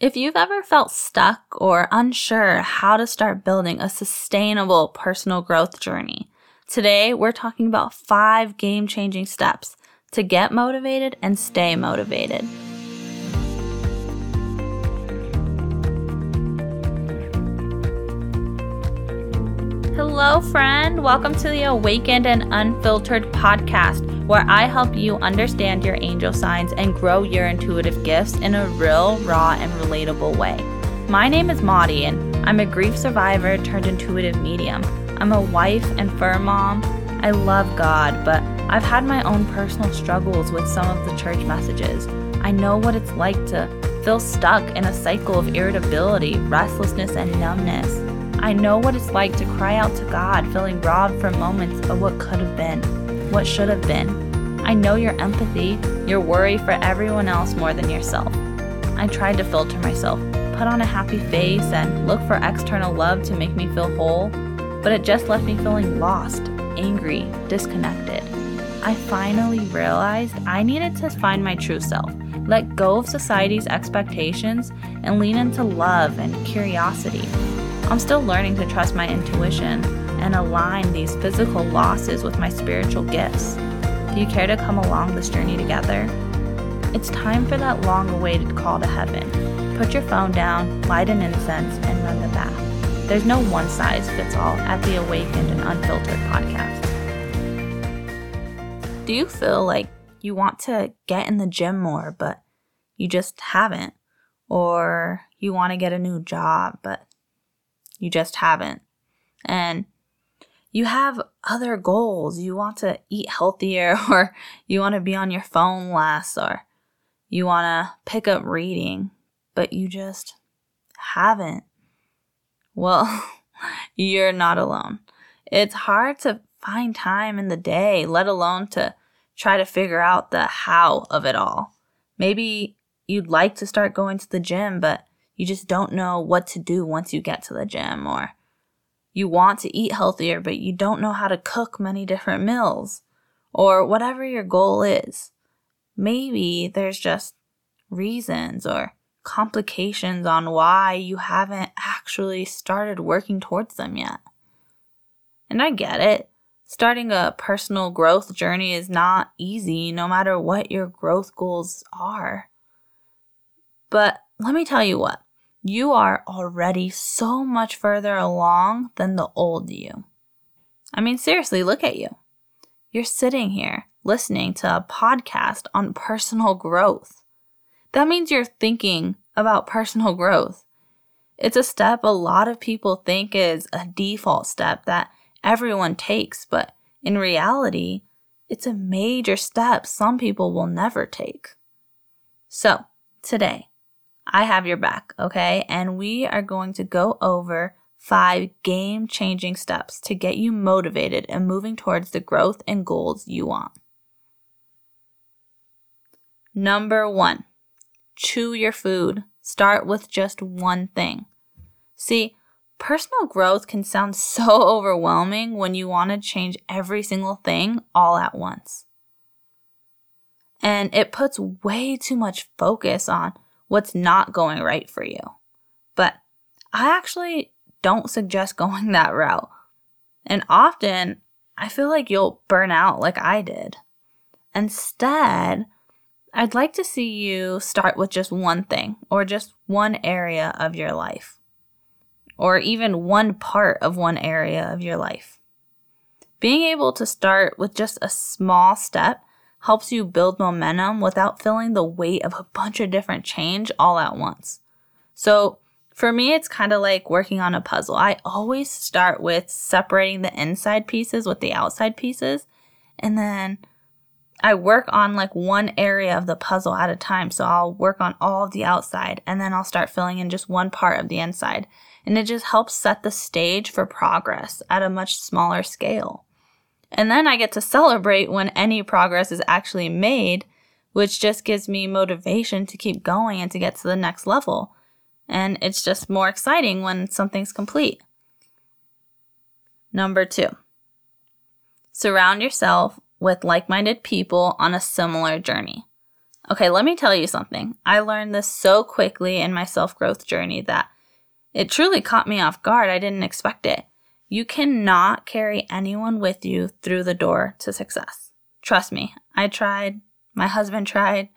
If you've ever felt stuck or unsure how to start building a sustainable personal growth journey, today we're talking about five game changing steps to get motivated and stay motivated. Hello, friend. Welcome to the Awakened and Unfiltered podcast, where I help you understand your angel signs and grow your intuitive gifts in a real, raw, and relatable way. My name is Mari, and I'm a grief survivor turned intuitive medium. I'm a wife and fur mom. I love God, but I've had my own personal struggles with some of the church messages. I know what it's like to feel stuck in a cycle of irritability, restlessness, and numbness. I know what it's like to cry out to God, feeling robbed from moments of what could have been, what should have been. I know your empathy, your worry for everyone else more than yourself. I tried to filter myself, put on a happy face, and look for external love to make me feel whole, but it just left me feeling lost, angry, disconnected. I finally realized I needed to find my true self, let go of society's expectations, and lean into love and curiosity. I'm still learning to trust my intuition and align these physical losses with my spiritual gifts. Do you care to come along this journey together? It's time for that long awaited call to heaven. Put your phone down, light an incense, and run the bath. There's no one size fits all at the Awakened and Unfiltered podcast. Do you feel like you want to get in the gym more, but you just haven't? Or you want to get a new job, but you just haven't. And you have other goals. You want to eat healthier, or you want to be on your phone less, or you want to pick up reading, but you just haven't. Well, you're not alone. It's hard to find time in the day, let alone to try to figure out the how of it all. Maybe you'd like to start going to the gym, but you just don't know what to do once you get to the gym, or you want to eat healthier, but you don't know how to cook many different meals, or whatever your goal is. Maybe there's just reasons or complications on why you haven't actually started working towards them yet. And I get it. Starting a personal growth journey is not easy, no matter what your growth goals are. But let me tell you what you are already so much further along than the old you. I mean, seriously, look at you. You're sitting here listening to a podcast on personal growth. That means you're thinking about personal growth. It's a step a lot of people think is a default step that everyone takes, but in reality, it's a major step some people will never take. So, today, I have your back, okay? And we are going to go over five game changing steps to get you motivated and moving towards the growth and goals you want. Number one, chew your food. Start with just one thing. See, personal growth can sound so overwhelming when you want to change every single thing all at once. And it puts way too much focus on what's not going right for you. But I actually don't suggest going that route. And often I feel like you'll burn out like I did. Instead, I'd like to see you start with just one thing or just one area of your life, or even one part of one area of your life. Being able to start with just a small step helps you build momentum without feeling the weight of a bunch of different change all at once. So, for me, it's kind of like working on a puzzle. I always start with separating the inside pieces with the outside pieces, and then I work on like one area of the puzzle at a time. So I'll work on all of the outside, and then I'll start filling in just one part of the inside. And it just helps set the stage for progress at a much smaller scale. And then I get to celebrate when any progress is actually made, which just gives me motivation to keep going and to get to the next level. And it's just more exciting when something's complete. Number two, surround yourself with like minded people on a similar journey. Okay, let me tell you something. I learned this so quickly in my self growth journey that it truly caught me off guard. I didn't expect it. You cannot carry anyone with you through the door to success. Trust me, I tried. My husband tried.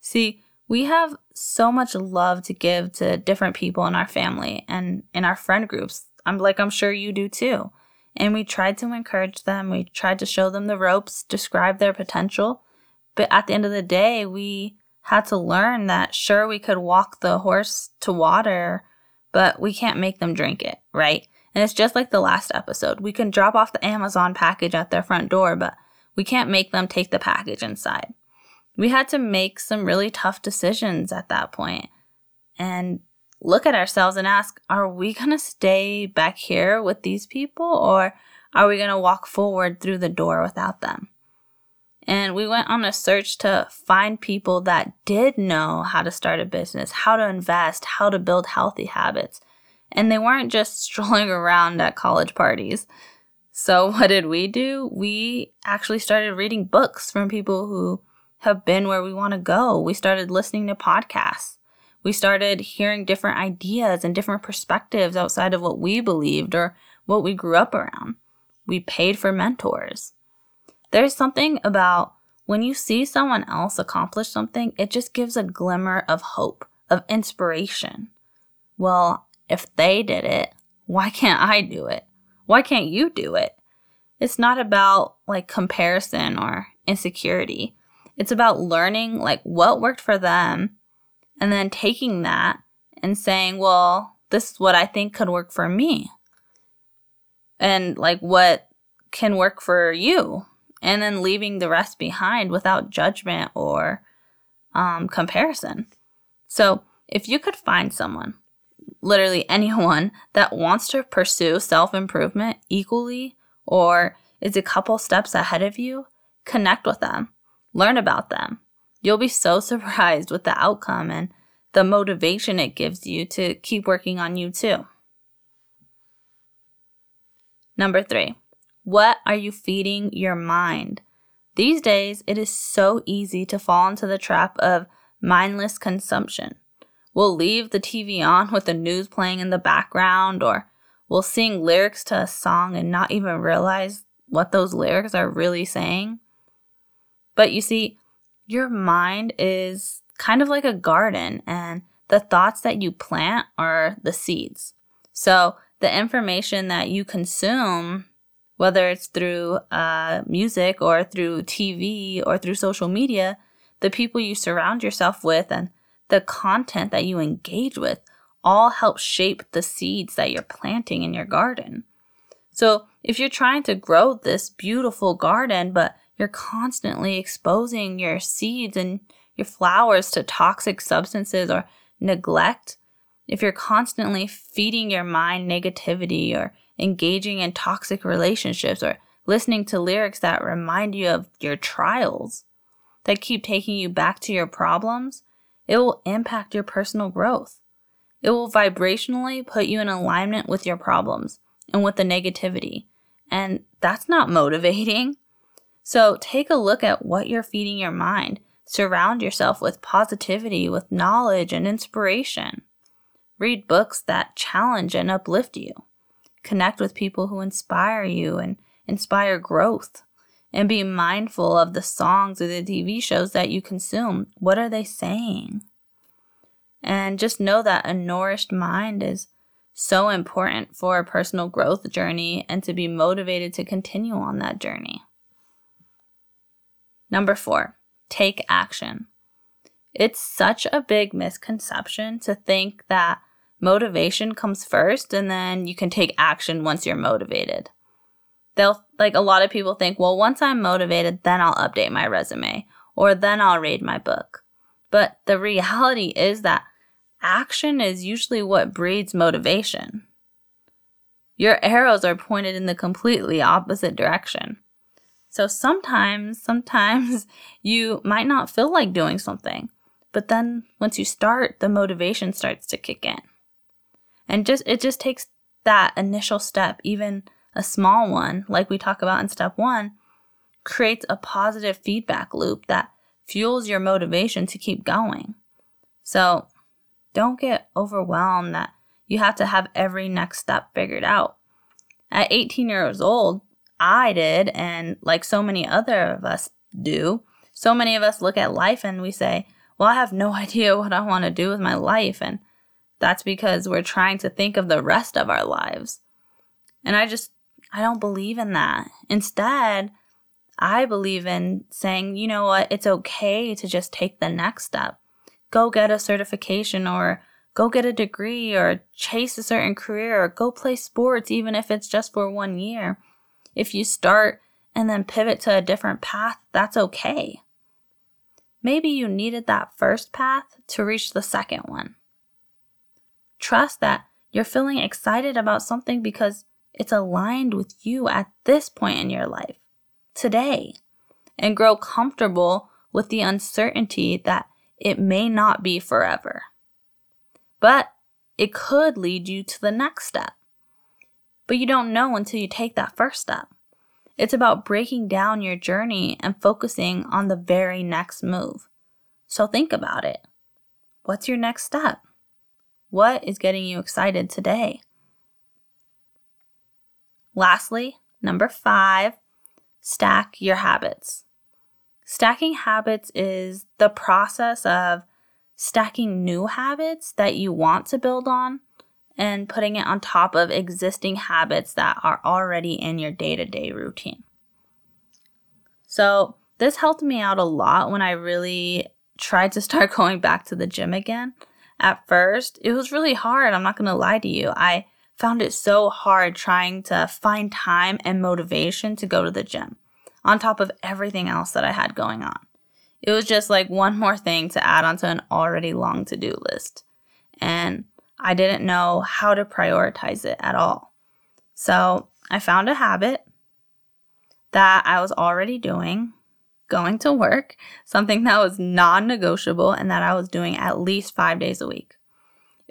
See, we have so much love to give to different people in our family and in our friend groups. I'm like, I'm sure you do too. And we tried to encourage them. We tried to show them the ropes, describe their potential. But at the end of the day, we had to learn that sure, we could walk the horse to water, but we can't make them drink it, right? And it's just like the last episode. We can drop off the Amazon package at their front door, but we can't make them take the package inside we had to make some really tough decisions at that point and look at ourselves and ask are we going to stay back here with these people or are we going to walk forward through the door without them? And we went on a search to find people that did know how to start a business, how to invest, how to build healthy habits. And they weren't just strolling around at college parties. So, what did we do? We actually started reading books from people who have been where we want to go. We started listening to podcasts. We started hearing different ideas and different perspectives outside of what we believed or what we grew up around. We paid for mentors. There's something about when you see someone else accomplish something, it just gives a glimmer of hope, of inspiration. Well, if they did it, why can't I do it? Why can't you do it? It's not about like comparison or insecurity. It's about learning like what worked for them and then taking that and saying, well, this is what I think could work for me. And like what can work for you. And then leaving the rest behind without judgment or um, comparison. So if you could find someone, literally anyone, that wants to pursue self improvement equally or is a couple steps ahead of you, connect with them Learn about them. You'll be so surprised with the outcome and the motivation it gives you to keep working on you too. Number three, what are you feeding your mind? These days, it is so easy to fall into the trap of mindless consumption. We'll leave the TV on with the news playing in the background, or we'll sing lyrics to a song and not even realize what those lyrics are really saying. But you see, your mind is kind of like a garden, and the thoughts that you plant are the seeds. So the information that you consume, whether it's through uh, music or through TV or through social media, the people you surround yourself with and the content that you engage with all help shape the seeds that you're planting in your garden. So if you're trying to grow this beautiful garden, but you're constantly exposing your seeds and your flowers to toxic substances or neglect, if you're constantly feeding your mind negativity or engaging in toxic relationships or listening to lyrics that remind you of your trials, that keep taking you back to your problems, it will impact your personal growth. It will vibrationally put you in alignment with your problems and with the negativity. And that's not motivating. So take a look at what you're feeding your mind. Surround yourself with positivity, with knowledge and inspiration. Read books that challenge and uplift you. Connect with people who inspire you and inspire growth. And be mindful of the songs or the TV shows that you consume. What are they saying? And just know that a nourished mind is so important for a personal growth journey and to be motivated to continue on that journey. Number four, take action. It's such a big misconception to think that motivation comes first and then you can take action once you're motivated. They'll, like, a lot of people think, well, once I'm motivated, then I'll update my resume or then I'll read my book. But the reality is that action is usually what breeds motivation. Your arrows are pointed in the completely opposite direction. So sometimes, sometimes you might not feel like doing something, but then once you start, the motivation starts to kick in. And just it just takes that initial step, even a small one, like we talk about in step 1, creates a positive feedback loop that fuels your motivation to keep going. So don't get overwhelmed that you have to have every next step figured out. At 18 years old, I did, and like so many other of us do, so many of us look at life and we say, Well, I have no idea what I want to do with my life. And that's because we're trying to think of the rest of our lives. And I just, I don't believe in that. Instead, I believe in saying, you know what, it's okay to just take the next step. Go get a certification or go get a degree or chase a certain career or go play sports, even if it's just for one year. If you start and then pivot to a different path, that's okay. Maybe you needed that first path to reach the second one. Trust that you're feeling excited about something because it's aligned with you at this point in your life, today, and grow comfortable with the uncertainty that it may not be forever. But it could lead you to the next step. But you don't know until you take that first step. It's about breaking down your journey and focusing on the very next move. So think about it. What's your next step? What is getting you excited today? Lastly, number five, stack your habits. Stacking habits is the process of stacking new habits that you want to build on and putting it on top of existing habits that are already in your day to day routine. So, this helped me out a lot when I really tried to start going back to the gym again at first, it was really hard. I'm not going to lie to you. I found it so hard trying to find time and motivation to go to the gym on top of everything else that I had going on. It was just like one more thing to add onto an already long to do list. And I didn't know how to prioritize it at all. So I found a habit that I was already doing going to work, something that was non negotiable and that I was doing at least five days a week.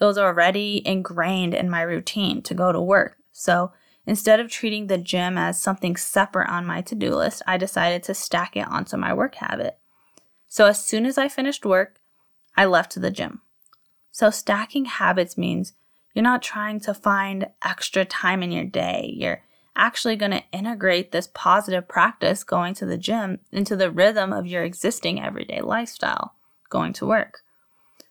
It was already ingrained in my routine to go to work. So instead of treating the gym as something separate on my to do list, I decided to stack it onto my work habit. So as soon as I finished work, I left to the gym. So stacking habits means you're not trying to find extra time in your day. You're actually going to integrate this positive practice going to the gym into the rhythm of your existing everyday lifestyle, going to work.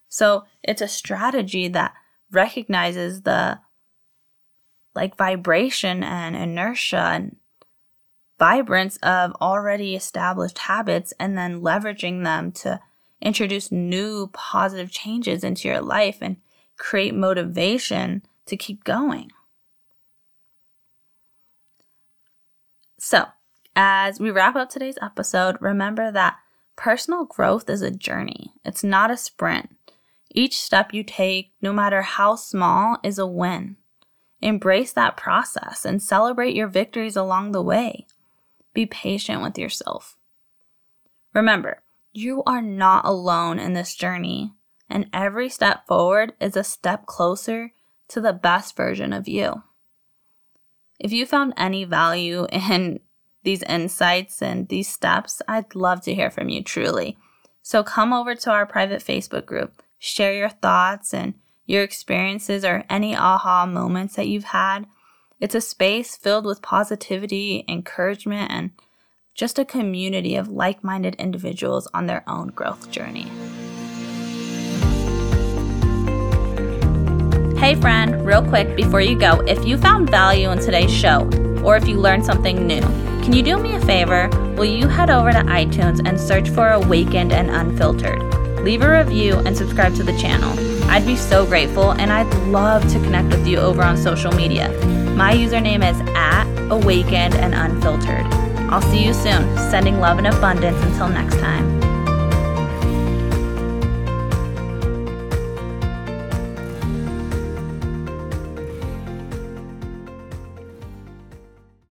So it's a strategy that recognizes the like vibration and inertia and vibrance of already established habits and then leveraging them to introduce new positive changes into your life and create motivation to keep going. So, as we wrap up today's episode, remember that personal growth is a journey, it's not a sprint. Each step you take, no matter how small, is a win. Embrace that process and celebrate your victories along the way. Be patient with yourself. Remember, you are not alone in this journey, and every step forward is a step closer to the best version of you. If you found any value in these insights and these steps, I'd love to hear from you truly. So come over to our private Facebook group, share your thoughts and your experiences or any aha moments that you've had. It's a space filled with positivity, encouragement, and just a community of like minded individuals on their own growth journey. Hey, friend, real quick before you go, if you found value in today's show, or if you learned something new, can you do me a favor? Will you head over to iTunes and search for Awakened and Unfiltered? Leave a review and subscribe to the channel. I'd be so grateful, and I'd love to connect with you over on social media. My username is at Awakened and Unfiltered. I'll see you soon, sending love and abundance until next time.